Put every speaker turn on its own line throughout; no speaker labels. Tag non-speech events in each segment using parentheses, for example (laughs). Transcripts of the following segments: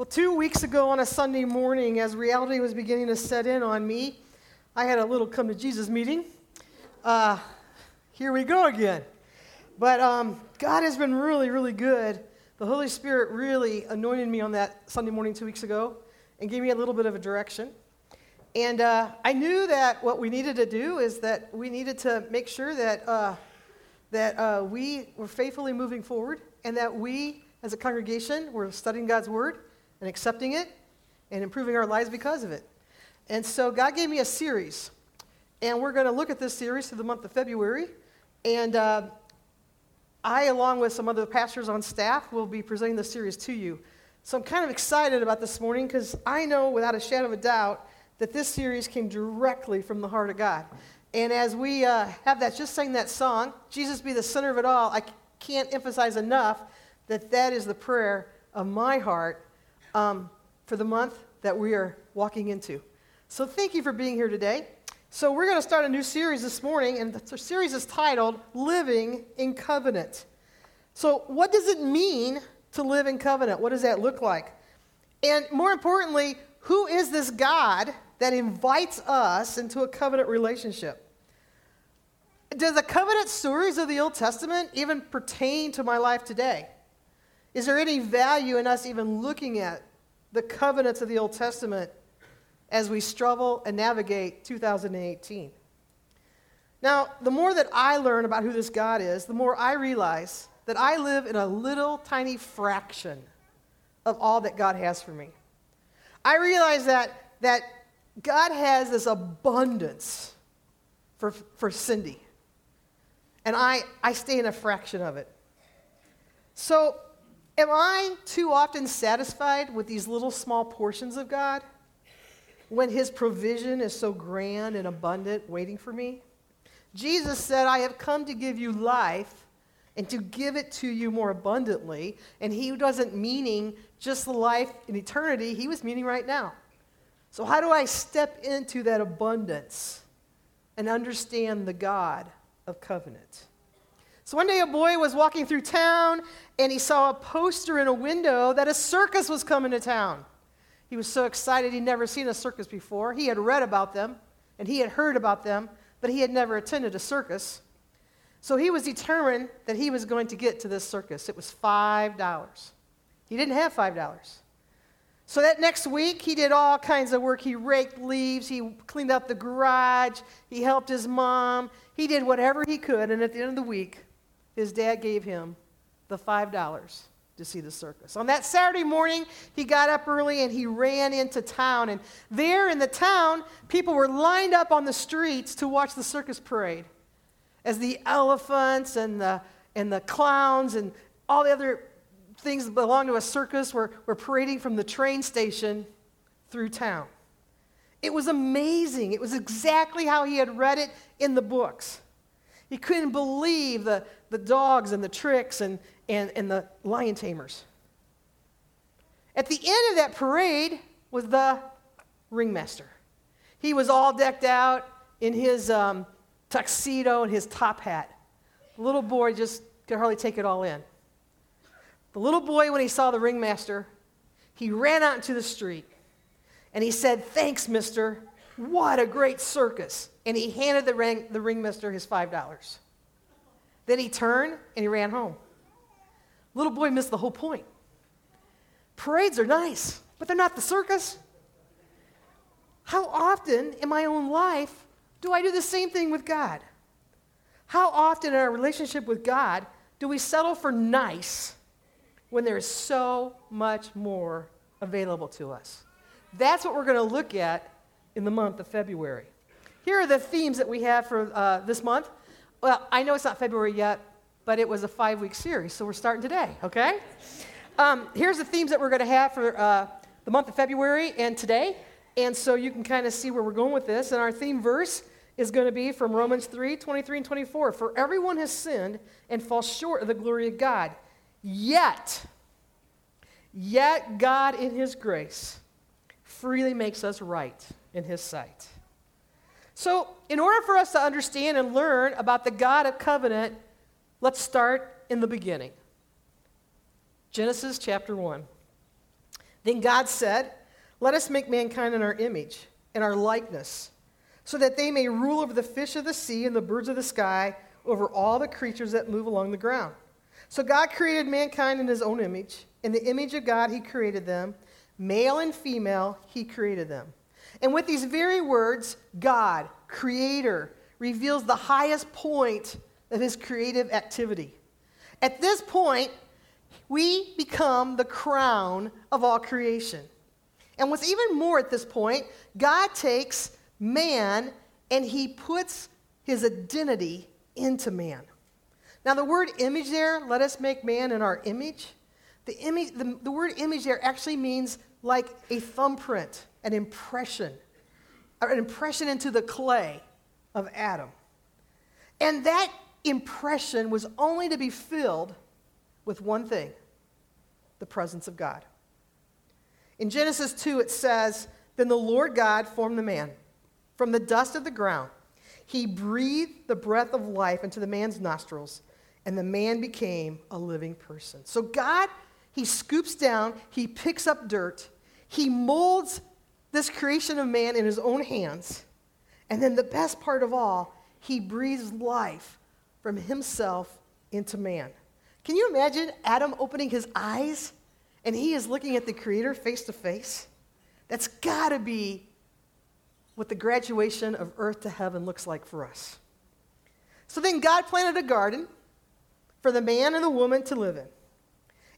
Well, two weeks ago on a Sunday morning, as reality was beginning to set in on me, I had a little come to Jesus meeting. Uh, here we go again. But um, God has been really, really good. The Holy Spirit really anointed me on that Sunday morning two weeks ago and gave me a little bit of a direction. And uh, I knew that what we needed to do is that we needed to make sure that, uh, that uh, we were faithfully moving forward and that we, as a congregation, were studying God's Word and accepting it and improving our lives because of it. And so God gave me a series. And we're going to look at this series through the month of February. And uh, I, along with some other pastors on staff, will be presenting this series to you. So I'm kind of excited about this morning because I know without a shadow of a doubt that this series came directly from the heart of God. And as we uh, have that, just sang that song, Jesus be the center of it all, I can't emphasize enough that that is the prayer of my heart um, for the month that we are walking into. So thank you for being here today. So we're going to start a new series this morning, and the series is titled Living in Covenant. So, what does it mean to live in covenant? What does that look like? And more importantly, who is this God that invites us into a covenant relationship? Does the covenant stories of the Old Testament even pertain to my life today? Is there any value in us even looking at the covenants of the Old Testament as we struggle and navigate 2018? Now, the more that I learn about who this God is, the more I realize that I live in a little tiny fraction of all that God has for me. I realize that, that God has this abundance for, for Cindy, and I, I stay in a fraction of it. So, Am I too often satisfied with these little small portions of God when His provision is so grand and abundant waiting for me? Jesus said, I have come to give you life and to give it to you more abundantly. And He wasn't meaning just the life in eternity, He was meaning right now. So, how do I step into that abundance and understand the God of covenant? So one day a boy was walking through town and he saw a poster in a window that a circus was coming to town. He was so excited he'd never seen a circus before. He had read about them and he had heard about them, but he had never attended a circus. So he was determined that he was going to get to this circus. It was $5. He didn't have $5. So that next week, he did all kinds of work. He raked leaves, he cleaned up the garage, he helped his mom, he did whatever he could. And at the end of the week, his dad gave him the $5 to see the circus. On that Saturday morning, he got up early and he ran into town. And there in the town, people were lined up on the streets to watch the circus parade as the elephants and the, and the clowns and all the other things that belong to a circus were, were parading from the train station through town. It was amazing. It was exactly how he had read it in the books. He couldn't believe the, the dogs and the tricks and, and, and the lion tamers. At the end of that parade was the ringmaster. He was all decked out in his um, tuxedo and his top hat. The little boy just could hardly take it all in. The little boy, when he saw the ringmaster, he ran out into the street and he said, Thanks, mister. What a great circus. And he handed the, ring, the ringmaster his $5. Then he turned and he ran home. Little boy missed the whole point. Parades are nice, but they're not the circus. How often in my own life do I do the same thing with God? How often in our relationship with God do we settle for nice when there is so much more available to us? That's what we're going to look at in the month of February. Here are the themes that we have for uh, this month. Well, I know it's not February yet, but it was a five week series, so we're starting today, okay? Um, here's the themes that we're going to have for uh, the month of February and today. And so you can kind of see where we're going with this. And our theme verse is going to be from Romans 3 23 and 24. For everyone has sinned and falls short of the glory of God. Yet, yet God in his grace freely makes us right in his sight. So, in order for us to understand and learn about the God of covenant, let's start in the beginning. Genesis chapter 1. Then God said, Let us make mankind in our image, in our likeness, so that they may rule over the fish of the sea and the birds of the sky, over all the creatures that move along the ground. So God created mankind in his own image. In the image of God, he created them. Male and female, he created them. And with these very words, God, creator, reveals the highest point of his creative activity. At this point, we become the crown of all creation. And what's even more at this point, God takes man and he puts his identity into man. Now, the word image there, let us make man in our image, the, image, the, the word image there actually means like a thumbprint, an impression, an impression into the clay of Adam. And that impression was only to be filled with one thing the presence of God. In Genesis 2, it says, Then the Lord God formed the man from the dust of the ground. He breathed the breath of life into the man's nostrils, and the man became a living person. So God, He scoops down, He picks up dirt, He molds this creation of man in His own hands. And then the best part of all, He breathes life from Himself into man. Can you imagine Adam opening his eyes and he is looking at the Creator face to face? That's got to be what the graduation of earth to heaven looks like for us. So then God planted a garden for the man and the woman to live in.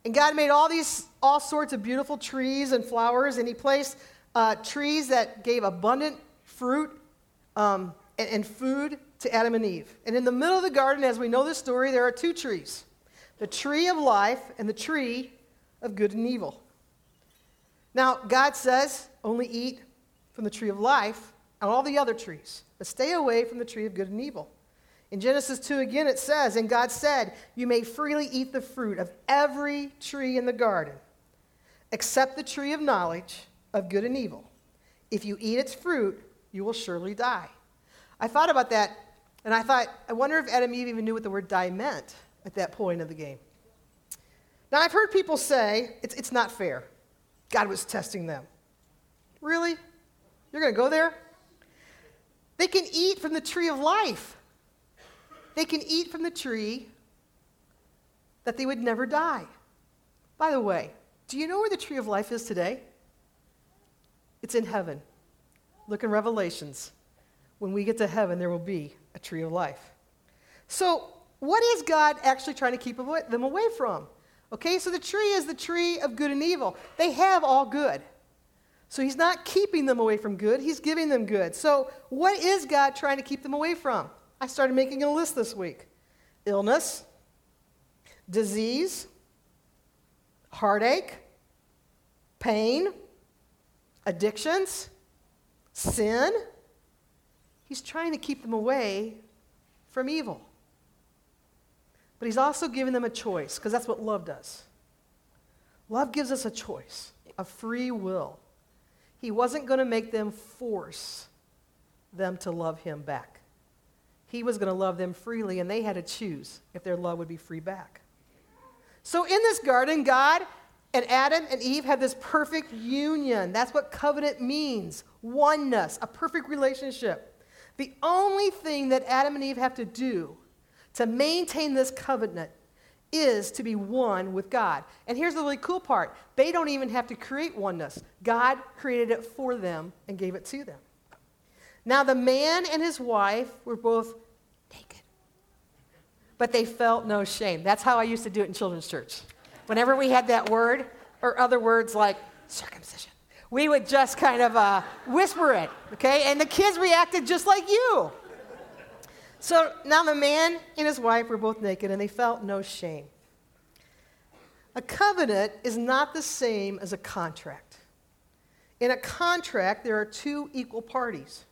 And God made all these, all sorts of beautiful trees and flowers, and He placed uh, trees that gave abundant fruit um, and, and food to Adam and Eve. And in the middle of the garden, as we know this story, there are two trees the tree of life and the tree of good and evil. Now, God says, only eat from the tree of life and all the other trees, but stay away from the tree of good and evil. In Genesis 2 again, it says, And God said, You may freely eat the fruit of every tree in the garden, except the tree of knowledge of good and evil. If you eat its fruit, you will surely die. I thought about that, and I thought, I wonder if Adam Eve even knew what the word die meant at that point of the game. Now, I've heard people say it's, it's not fair. God was testing them. Really? You're going to go there? They can eat from the tree of life. They can eat from the tree that they would never die. By the way, do you know where the tree of life is today? It's in heaven. Look in Revelations. When we get to heaven, there will be a tree of life. So, what is God actually trying to keep them away from? Okay, so the tree is the tree of good and evil. They have all good. So he's not keeping them away from good, he's giving them good. So, what is God trying to keep them away from? I started making a list this week illness, disease, heartache, pain, addictions, sin. He's trying to keep them away from evil. But he's also giving them a choice, because that's what love does. Love gives us a choice, a free will. He wasn't going to make them force them to love him back. He was going to love them freely, and they had to choose if their love would be free back. So in this garden, God and Adam and Eve had this perfect union. That's what covenant means oneness, a perfect relationship. The only thing that Adam and Eve have to do to maintain this covenant is to be one with God. And here's the really cool part they don't even have to create oneness, God created it for them and gave it to them. Now, the man and his wife were both naked, but they felt no shame. That's how I used to do it in children's church. Whenever we had that word or other words like circumcision, we would just kind of uh, whisper it, okay? And the kids reacted just like you. So now the man and his wife were both naked and they felt no shame. A covenant is not the same as a contract. In a contract, there are two equal parties.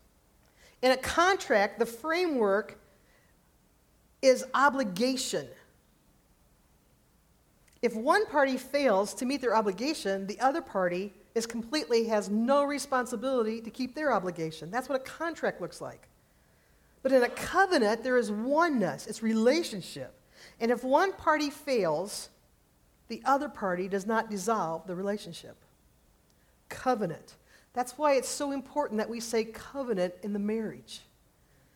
In a contract, the framework is obligation. If one party fails to meet their obligation, the other party is completely has no responsibility to keep their obligation. That's what a contract looks like. But in a covenant, there is oneness, it's relationship. And if one party fails, the other party does not dissolve the relationship. covenant. That's why it's so important that we say covenant in the marriage.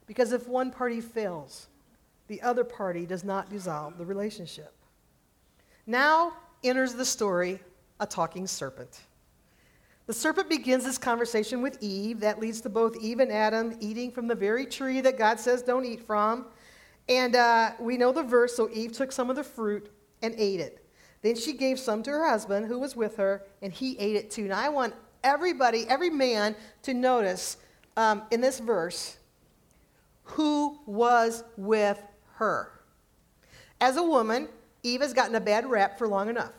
Because if one party fails, the other party does not dissolve the relationship. Now enters the story a talking serpent. The serpent begins this conversation with Eve. That leads to both Eve and Adam eating from the very tree that God says don't eat from. And uh, we know the verse so Eve took some of the fruit and ate it. Then she gave some to her husband who was with her, and he ate it too. Now, I want everybody, every man, to notice um, in this verse who was with her. As a woman, Eve has gotten a bad rap for long enough.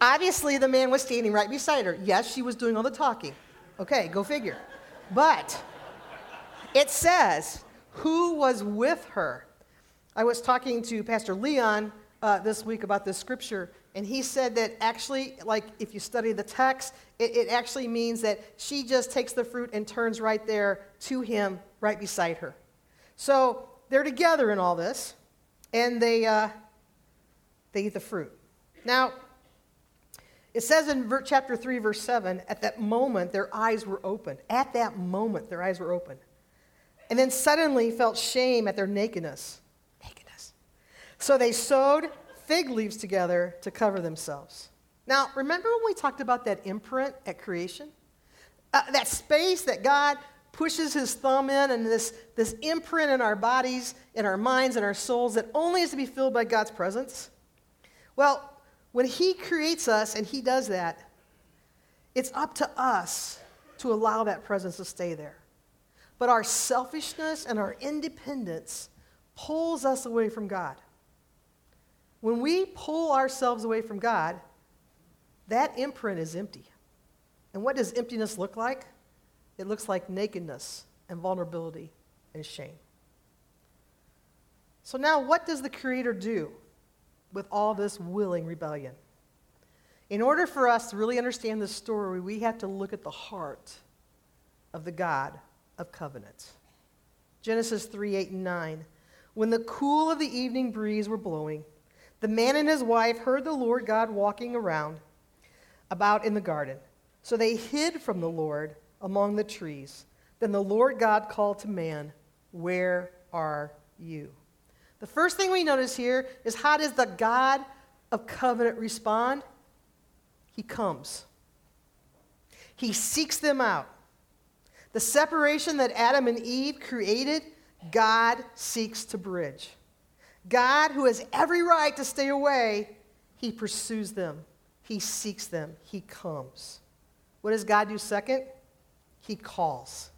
Obviously, the man was standing right beside her. Yes, she was doing all the talking. Okay, go figure. But it says, who was with her? I was talking to Pastor Leon uh, this week about this scripture, and he said that actually, like if you study the text, it, it actually means that she just takes the fruit and turns right there to him, right beside her. So they're together in all this, and they, uh, they eat the fruit. Now, it says in chapter 3, verse 7, at that moment their eyes were opened. At that moment their eyes were opened. And then suddenly felt shame at their nakedness. Nakedness. So they sewed fig leaves together to cover themselves. Now, remember when we talked about that imprint at creation? Uh, that space that God pushes his thumb in and this, this imprint in our bodies, in our minds, in our souls that only is to be filled by God's presence? Well, when He creates us and He does that, it's up to us to allow that presence to stay there. But our selfishness and our independence pulls us away from God. When we pull ourselves away from God, that imprint is empty. And what does emptiness look like? It looks like nakedness and vulnerability and shame. So, now what does the Creator do? With all this willing rebellion. In order for us to really understand this story, we have to look at the heart of the God of covenant. Genesis 3 8 and 9. When the cool of the evening breeze were blowing, the man and his wife heard the Lord God walking around about in the garden. So they hid from the Lord among the trees. Then the Lord God called to man, Where are you? The first thing we notice here is how does the God of covenant respond? He comes. He seeks them out. The separation that Adam and Eve created, God seeks to bridge. God, who has every right to stay away, he pursues them. He seeks them. He comes. What does God do second? He calls.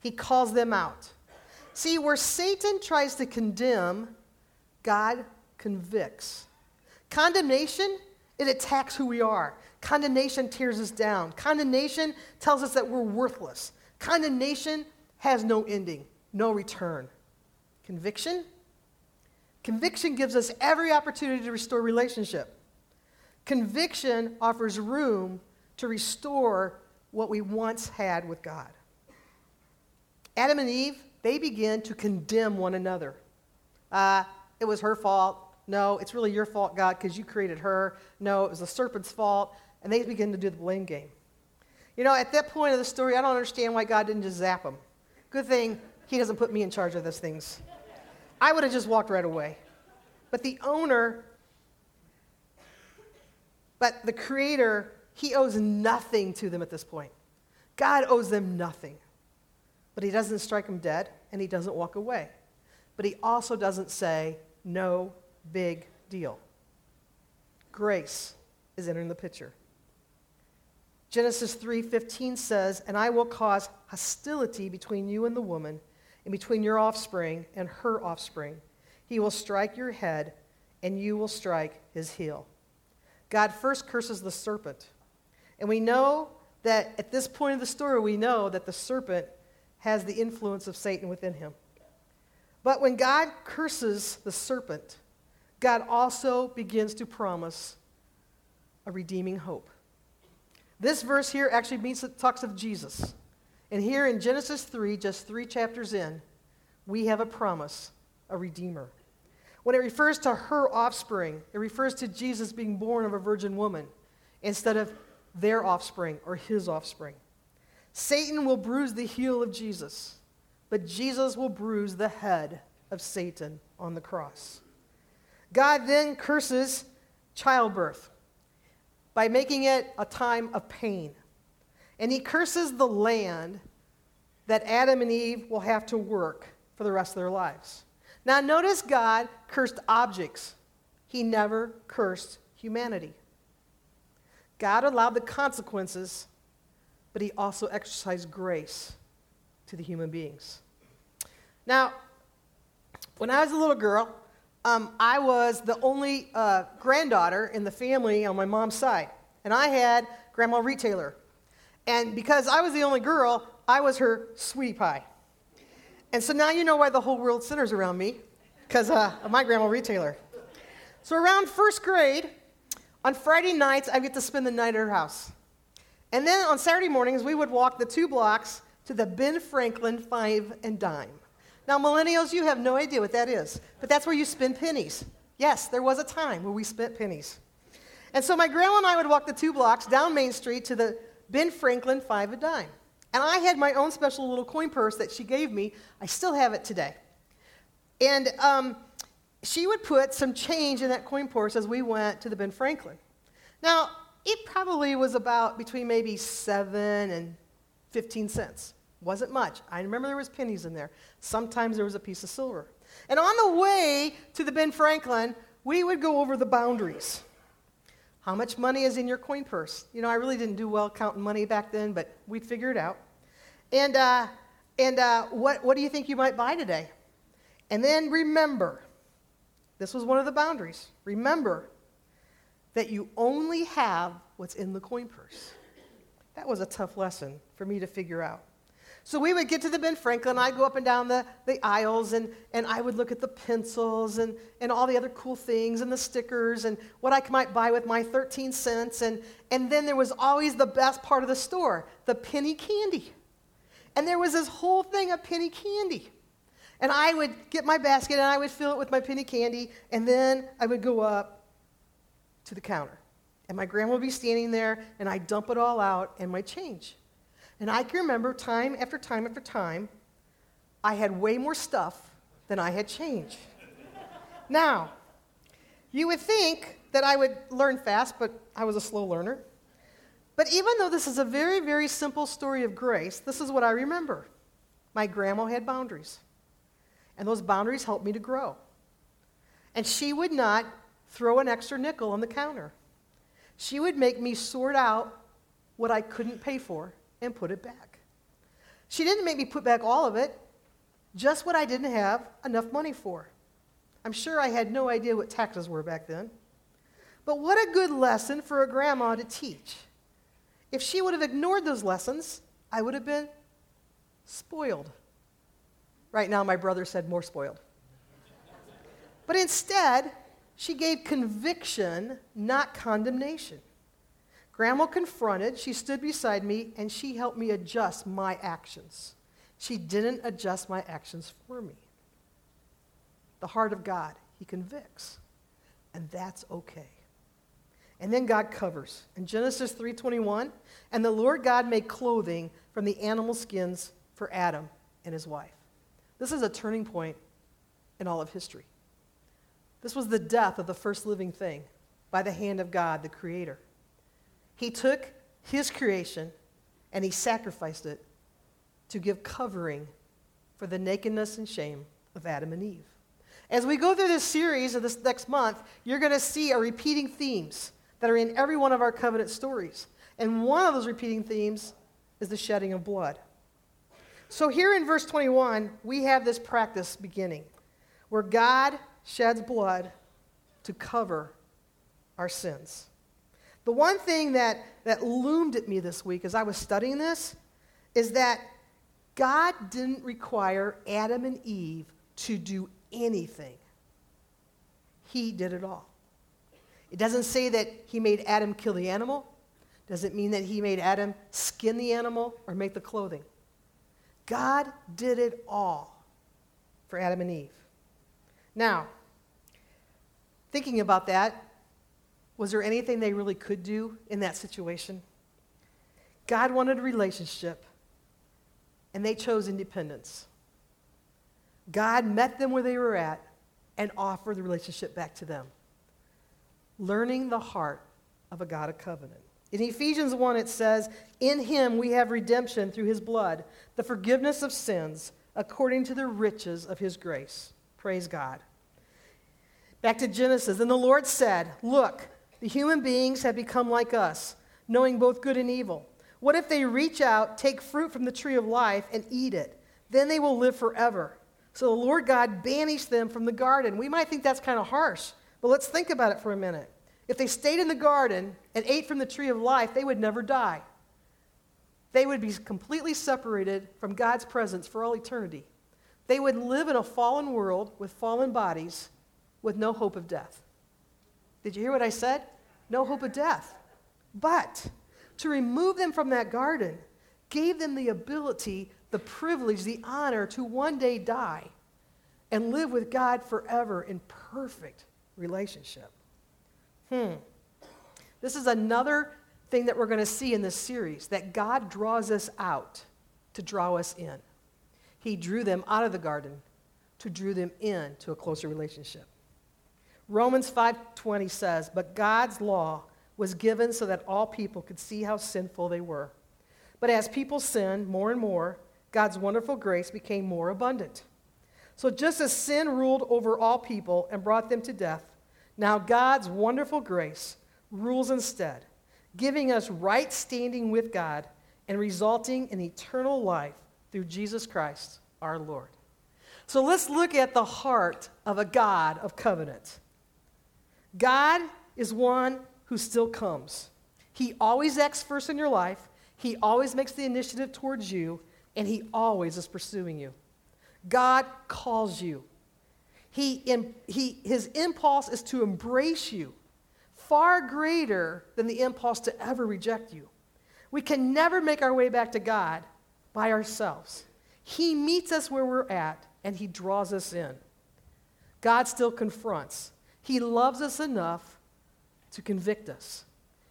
He calls them out. See, where Satan tries to condemn, God convicts. Condemnation, it attacks who we are. Condemnation tears us down. Condemnation tells us that we're worthless. Condemnation has no ending, no return. Conviction? Conviction gives us every opportunity to restore relationship. Conviction offers room to restore what we once had with God. Adam and Eve they begin to condemn one another. Uh, it was her fault. No, it's really your fault, God, because you created her. No, it was the serpent's fault. And they begin to do the blame game. You know, at that point of the story, I don't understand why God didn't just zap them. Good thing he doesn't put me in charge of those things. I would have just walked right away. But the owner, but the creator, he owes nothing to them at this point. God owes them nothing. But he doesn't strike him dead, and he doesn't walk away. But he also doesn't say, no big deal. Grace is entering the picture. Genesis 3:15 says, "And I will cause hostility between you and the woman, and between your offspring and her offspring. He will strike your head, and you will strike his heel." God first curses the serpent. And we know that at this point of the story, we know that the serpent has the influence of Satan within him. But when God curses the serpent, God also begins to promise a redeeming hope. This verse here actually means talks of Jesus. And here in Genesis 3, just three chapters in, we have a promise, a redeemer. When it refers to her offspring, it refers to Jesus being born of a virgin woman instead of their offspring or his offspring. Satan will bruise the heel of Jesus, but Jesus will bruise the head of Satan on the cross. God then curses childbirth by making it a time of pain. And he curses the land that Adam and Eve will have to work for the rest of their lives. Now, notice God cursed objects, he never cursed humanity. God allowed the consequences, but he also exercised grace to the human beings. Now, when I was a little girl, um, I was the only uh, granddaughter in the family on my mom's side, and I had Grandma Retailer. And because I was the only girl, I was her sweetie pie. And so now you know why the whole world centers around me, because uh, of my Grandma Retailer. So around first grade, on Friday nights, I get to spend the night at her house. And then on Saturday mornings, we would walk the two blocks to the Ben Franklin Five and Dime. Now, millennials, you have no idea what that is, but that's where you spend pennies. Yes, there was a time where we spent pennies. And so my grandma and I would walk the two blocks down Main Street to the Ben Franklin Five and Dime. And I had my own special little coin purse that she gave me. I still have it today. And um, she would put some change in that coin purse as we went to the Ben Franklin. Now, it probably was about between maybe seven and 15 cents. Wasn't much. I remember there was pennies in there. Sometimes there was a piece of silver. And on the way to the Ben Franklin, we would go over the boundaries. How much money is in your coin purse? You know, I really didn't do well counting money back then, but we'd figure it out. And, uh, and uh, what, what do you think you might buy today? And then remember, this was one of the boundaries. Remember that you only have what's in the coin purse. That was a tough lesson for me to figure out. So we would get to the Ben Franklin, I'd go up and down the, the aisles, and, and I would look at the pencils and, and all the other cool things and the stickers and what I might buy with my 13 cents. And, and then there was always the best part of the store, the penny candy. And there was this whole thing of penny candy. And I would get my basket and I would fill it with my penny candy, and then I would go up to the counter. And my grandma would be standing there, and I'd dump it all out and my change. And I can remember time after time after time, I had way more stuff than I had change. now, you would think that I would learn fast, but I was a slow learner. But even though this is a very, very simple story of grace, this is what I remember. My grandma had boundaries, and those boundaries helped me to grow. And she would not throw an extra nickel on the counter. She would make me sort out what I couldn't pay for and put it back. She didn't make me put back all of it, just what I didn't have enough money for. I'm sure I had no idea what taxes were back then. But what a good lesson for a grandma to teach. If she would have ignored those lessons, I would have been spoiled. Right now, my brother said more spoiled. But instead, she gave conviction, not condemnation. Grandma confronted, she stood beside me, and she helped me adjust my actions. She didn't adjust my actions for me. The heart of God, He convicts, and that's okay. And then God covers. In Genesis 3:21, and the Lord God made clothing from the animal skins for Adam and his wife. This is a turning point in all of history. This was the death of the first living thing by the hand of God, the Creator. He took his creation and he sacrificed it to give covering for the nakedness and shame of Adam and Eve. As we go through this series of this next month, you're going to see a repeating themes that are in every one of our covenant stories. And one of those repeating themes is the shedding of blood. So here in verse 21, we have this practice beginning where God sheds blood to cover our sins. The one thing that, that loomed at me this week as I was studying this is that God didn't require Adam and Eve to do anything, He did it all. It doesn't say that He made Adam kill the animal, doesn't mean that He made Adam skin the animal or make the clothing. God did it all for Adam and Eve. Now, thinking about that, was there anything they really could do in that situation? God wanted a relationship, and they chose independence. God met them where they were at and offered the relationship back to them. Learning the heart of a God of covenant. In Ephesians 1, it says, In him we have redemption through his blood, the forgiveness of sins, according to the riches of his grace. Praise God. Back to Genesis. And the Lord said, Look, the human beings have become like us, knowing both good and evil. What if they reach out, take fruit from the tree of life, and eat it? Then they will live forever. So the Lord God banished them from the garden. We might think that's kind of harsh, but let's think about it for a minute. If they stayed in the garden and ate from the tree of life, they would never die. They would be completely separated from God's presence for all eternity. They would live in a fallen world with fallen bodies with no hope of death. Did you hear what I said? No hope of death. But to remove them from that garden gave them the ability, the privilege, the honor to one day die and live with God forever in perfect relationship. Hmm. This is another thing that we're going to see in this series that God draws us out to draw us in. He drew them out of the garden to draw them in to a closer relationship. Romans 5:20 says, "But God's law was given so that all people could see how sinful they were. But as people sinned more and more, God's wonderful grace became more abundant. So just as sin ruled over all people and brought them to death, now God's wonderful grace rules instead, giving us right standing with God and resulting in eternal life through Jesus Christ our Lord. So let's look at the heart of a God of covenant. God is one who still comes. He always acts first in your life, He always makes the initiative towards you, and He always is pursuing you. God calls you. He, he, his impulse is to embrace you, far greater than the impulse to ever reject you. We can never make our way back to God by ourselves. He meets us where we're at, and He draws us in. God still confronts. He loves us enough to convict us.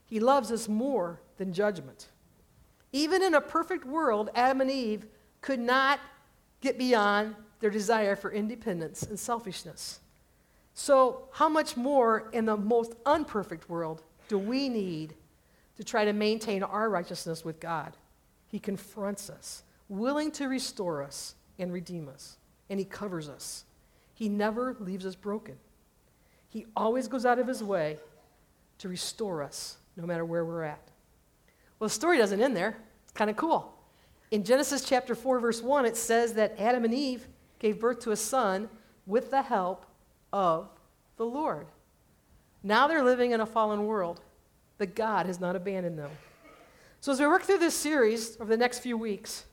He loves us more than judgment. Even in a perfect world, Adam and Eve could not get beyond their desire for independence and selfishness. So, how much more in the most unperfect world do we need to try to maintain our righteousness with God? He confronts us, willing to restore us and redeem us, and He covers us. He never leaves us broken. He always goes out of His way to restore us no matter where we're at. Well, the story doesn't end there. It's kind of cool. In Genesis chapter 4, verse 1, it says that Adam and Eve gave birth to a son with the help of the Lord. Now they're living in a fallen world, but God has not abandoned them. So, as we work through this series over the next few weeks,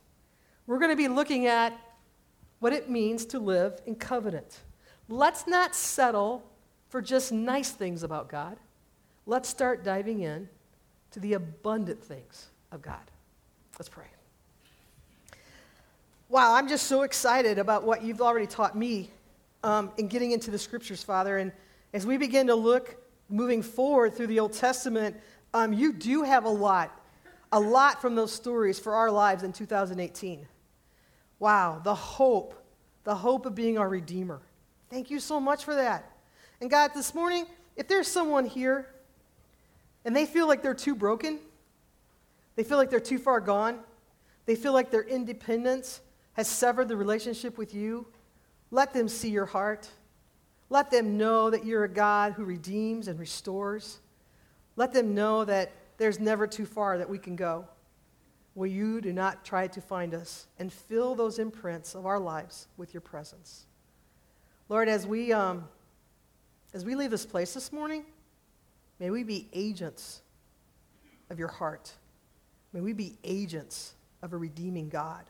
we're going to be looking at what it means to live in covenant. Let's not settle for just nice things about God let's start diving in to the abundant things of God. Let's pray. Wow, I'm just so excited about what you've already taught me um, in getting into the scriptures, Father. And as we begin to look moving forward through the Old Testament, um, you do have a lot, a lot from those stories for our lives in 2018. Wow, the hope, the hope of being our Redeemer. Thank you so much for that. And God, this morning, if there's someone here and they feel like they're too broken, they feel like they're too far gone, they feel like their independence has severed the relationship with you, let them see your heart. Let them know that you're a God who redeems and restores. Let them know that there's never too far that we can go. Will you do not try to find us and fill those imprints of our lives with your presence? Lord, as we, um, as we leave this place this morning, May we be agents of your heart. May we be agents of a redeeming God.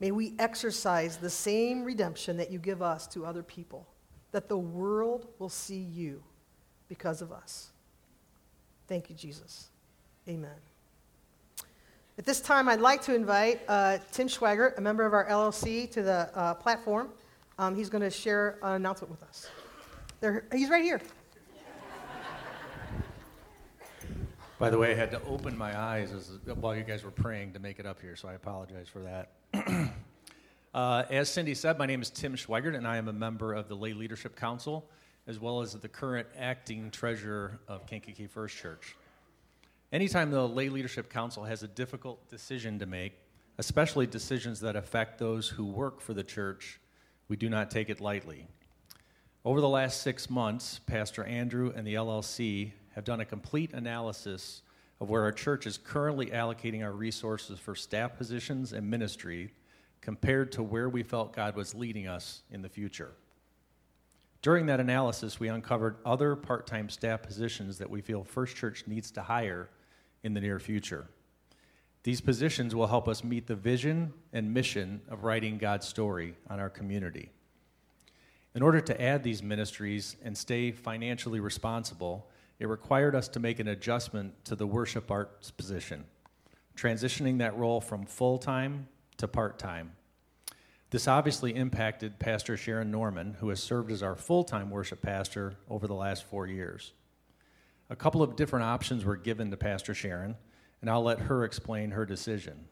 May we exercise the same redemption that you give us to other people, that the world will see you because of us. Thank you, Jesus. Amen. At this time, I'd like to invite uh, Tim Schwager, a member of our LLC, to the uh, platform. Um, he's going to share an announcement with us. He's right here.
By the way, I had to open my eyes as, while you guys were praying to make it up here, so I apologize for that. (clears throat) uh, as Cindy said, my name is Tim Schweigert, and I am a member of the Lay Leadership Council, as well as the current acting treasurer of Kankakee First Church. Anytime the Lay Leadership Council has a difficult decision to make, especially decisions that affect those who work for the church, we do not take it lightly. Over the last six months, Pastor Andrew and the LLC have done a complete analysis of where our church is currently allocating our resources for staff positions and ministry compared to where we felt God was leading us in the future. During that analysis, we uncovered other part time staff positions that we feel First Church needs to hire in the near future. These positions will help us meet the vision and mission of writing God's story on our community. In order to add these ministries and stay financially responsible, it required us to make an adjustment to the worship arts position, transitioning that role from full time to part time. This obviously impacted Pastor Sharon Norman, who has served as our full time worship pastor over the last four years. A couple of different options were given to Pastor Sharon, and I'll let her explain her decision.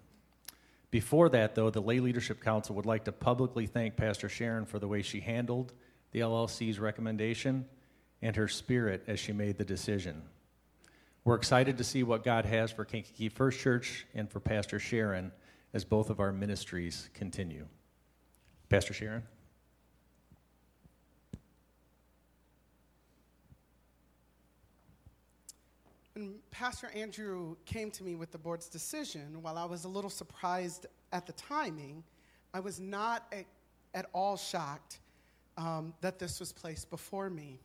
Before that, though, the Lay Leadership Council would like to publicly thank Pastor Sharon for the way she handled the LLC's recommendation and her spirit as she made the decision. We're excited to see what God has for Kankakee First Church and for Pastor Sharon as both of our ministries continue. Pastor Sharon?
When Pastor Andrew came to me with the board's decision, while I was a little surprised at the timing, I was not at, at all shocked um, that this was placed before me.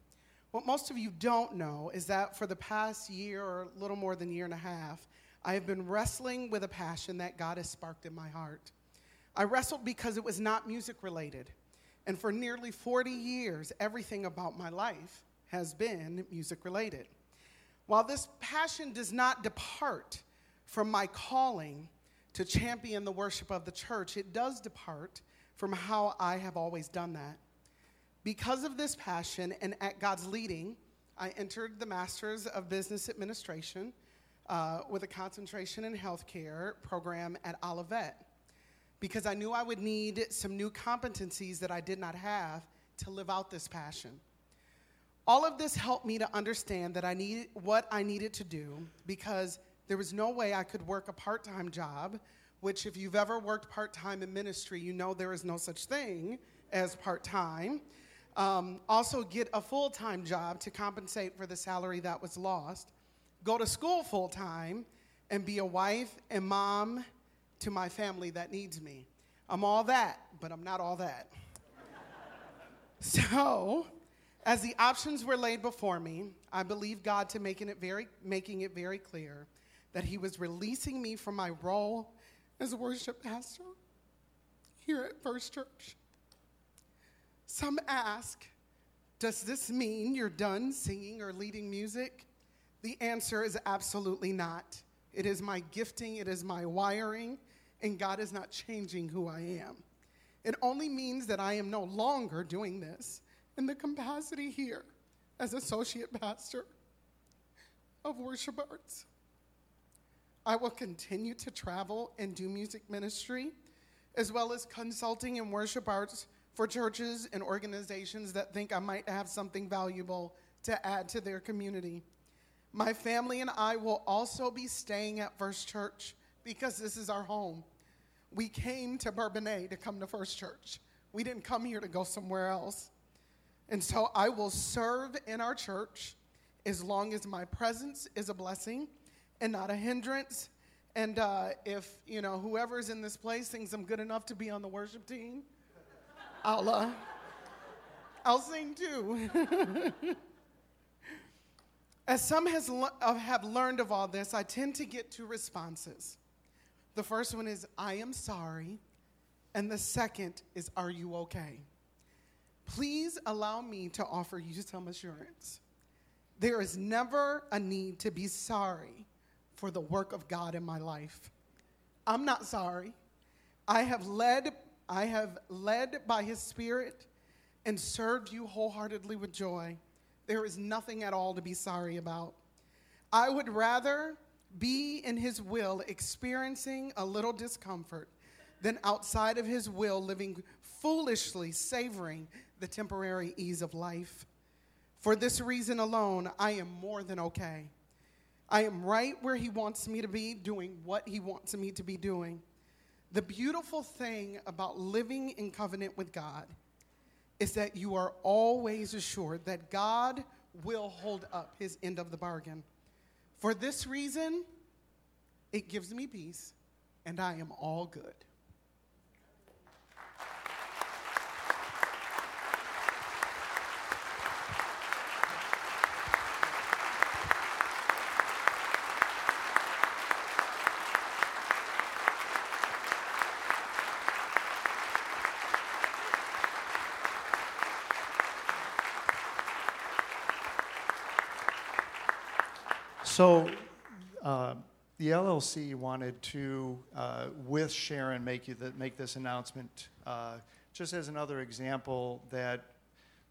What most of you don't know is that for the past year or a little more than a year and a half, I have been wrestling with a passion that God has sparked in my heart. I wrestled because it was not music related. And for nearly 40 years, everything about my life has been music related. While this passion does not depart from my calling to champion the worship of the church, it does depart from how I have always done that. Because of this passion and at God's leading, I entered the Master's of Business Administration uh, with a concentration in healthcare program at Olivet because I knew I would need some new competencies that I did not have to live out this passion. All of this helped me to understand that I needed what I needed to do because there was no way I could work a part-time job, which if you've ever worked part-time in ministry, you know there is no such thing as part-time. Um, also, get a full time job to compensate for the salary that was lost. Go to school full time and be a wife and mom to my family that needs me. I'm all that, but I'm not all that. (laughs) so, as the options were laid before me, I believe God to making it very, making it very clear that He was releasing me from my role as a worship pastor here at First Church. Some ask, Does this mean you're done singing or leading music? The answer is absolutely not. It is my gifting, it is my wiring, and God is not changing who I am. It only means that I am no longer doing this in the capacity here as associate pastor of worship arts. I will continue to travel and do music ministry, as well as consulting in worship arts for churches and organizations that think I might have something valuable to add to their community. My family and I will also be staying at First Church because this is our home. We came to Bourbonnais to come to First Church. We didn't come here to go somewhere else. And so I will serve in our church as long as my presence is a blessing and not a hindrance. And uh, if, you know, whoever's in this place thinks I'm good enough to be on the worship team, I'll, uh, I'll sing too. (laughs) As some has le- uh, have learned of all this, I tend to get two responses. The first one is, I am sorry. And the second is, Are you okay? Please allow me to offer you some assurance. There is never a need to be sorry for the work of God in my life. I'm not sorry. I have led I have led by his Spirit and served you wholeheartedly with joy. There is nothing at all to be sorry about. I would rather be in His will experiencing a little discomfort than outside of His will living foolishly savoring the temporary ease of life. For this reason alone, I am more than okay. I am right where He wants me to be, doing what He wants me to be doing. The beautiful thing about living in covenant with God is that you are always assured that God will hold up His end of the bargain. For this reason, it gives me peace, and I am all good.
So, uh, the LLC wanted to, uh, with Sharon, make, you the, make this announcement uh, just as another example that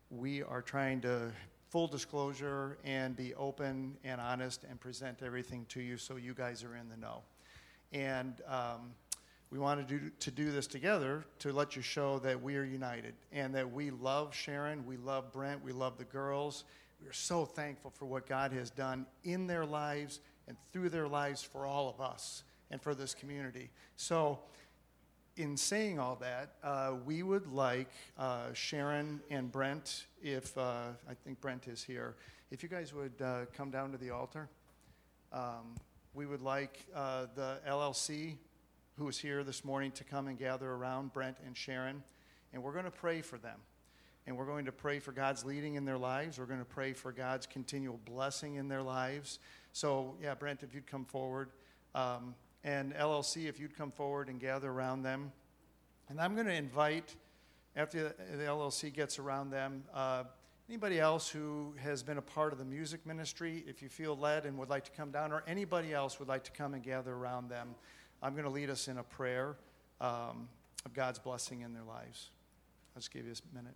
we are trying to full disclosure and be open and honest and present everything to you so you guys are in the know. And um, we wanted to to do this together to let you show that we are united and that we love Sharon, we love Brent, we love the girls, we are so thankful for what God has done in their lives and through their lives for all of us and for this community. So, in saying all that, uh, we would like uh, Sharon and Brent, if uh, I think Brent is here, if you guys would uh, come down to the altar. Um, we would like uh, the LLC, who is here this morning, to come and gather around Brent and Sharon, and we're going to pray for them and we're going to pray for God's leading in their lives. We're going to pray for God's continual blessing in their lives. So, yeah, Brent, if you'd come forward. Um, and LLC, if you'd come forward and gather around them. And I'm going to invite, after the LLC gets around them, uh, anybody else who has been a part of the music ministry, if you feel led and would like to come down, or anybody else would like to come and gather around them, I'm going to lead us in a prayer um, of God's blessing in their lives. I'll just give you a minute.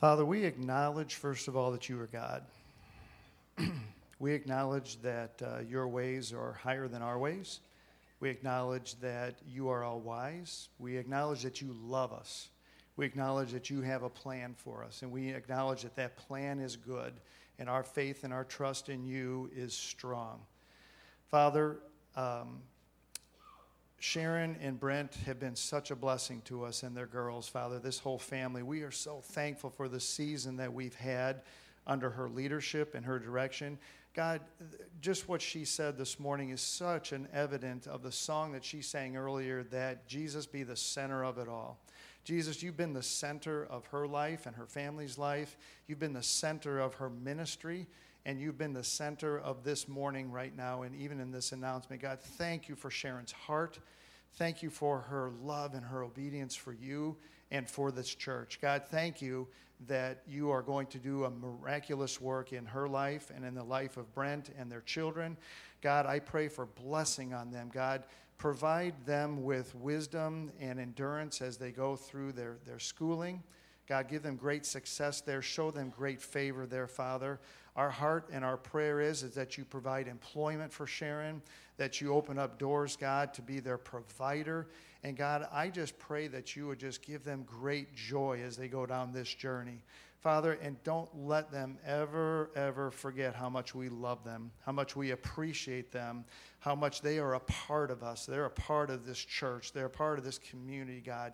Father, we acknowledge, first of all, that you are God. (clears throat) we acknowledge that uh, your ways are higher than our ways. We acknowledge that you are all wise. We acknowledge that you love us. We acknowledge that you have a plan for us. And we acknowledge that that plan is good. And our faith and our trust in you is strong. Father, um, Sharon and Brent have been such a blessing to us and their girls, Father, this whole family. We are so thankful for the season that we've had under her leadership and her direction. God, just what she said this morning is such an evidence of the song that she sang earlier that Jesus be the center of it all. Jesus, you've been the center of her life and her family's life. You've been the center of her ministry and you've been the center of this morning right now, and even in this announcement. God, thank you for Sharon's heart. Thank you for her love and her obedience for you and for this church. God, thank you that you are going to do a miraculous work in her life and in the life of Brent and their children. God, I pray for blessing on them. God, provide them with wisdom and endurance as they go through their, their schooling. God, give them great success there. Show them great favor there, Father. Our heart and our prayer is, is that you provide employment for Sharon, that you open up doors, God, to be their provider. And God, I just pray that you would just give them great joy as they go down this journey. Father, and don't let them ever, ever forget how much we love them, how much we appreciate them, how much they are a part of us. They're a part of this church, they're a part of this community, God.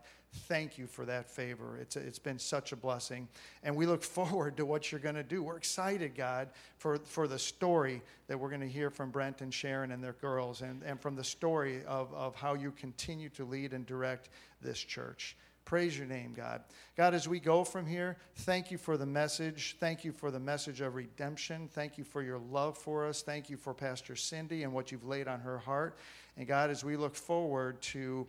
Thank you for that favor. It's, it's been such a blessing. And we look (laughs) forward to what you're going to do. We're excited, God, for, for the story that we're going to hear from Brent and Sharon and their girls, and, and from the story of, of how you continue to lead and direct this church. Praise your name, God. God, as we go from here, thank you for the message. Thank you for the message of redemption. Thank you for your love for us. Thank you for Pastor Cindy and what you've laid on her heart. And God, as we look forward to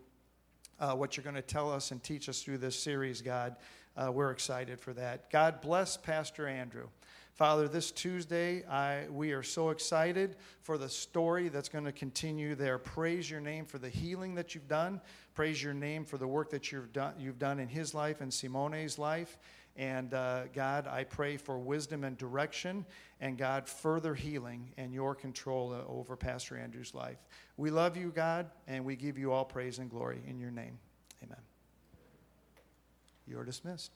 uh, what you're going to tell us and teach us through this series, God. Uh, we're excited for that. God bless Pastor Andrew. Father, this Tuesday, I, we are so excited for the story that's going to continue there. Praise your name for the healing that you've done. Praise your name for the work that you've done, you've done in his life and Simone's life. And uh, God, I pray for wisdom and direction, and God, further healing and your control over Pastor Andrew's life. We love you, God, and we give you all praise and glory in your name. Amen. You're dismissed.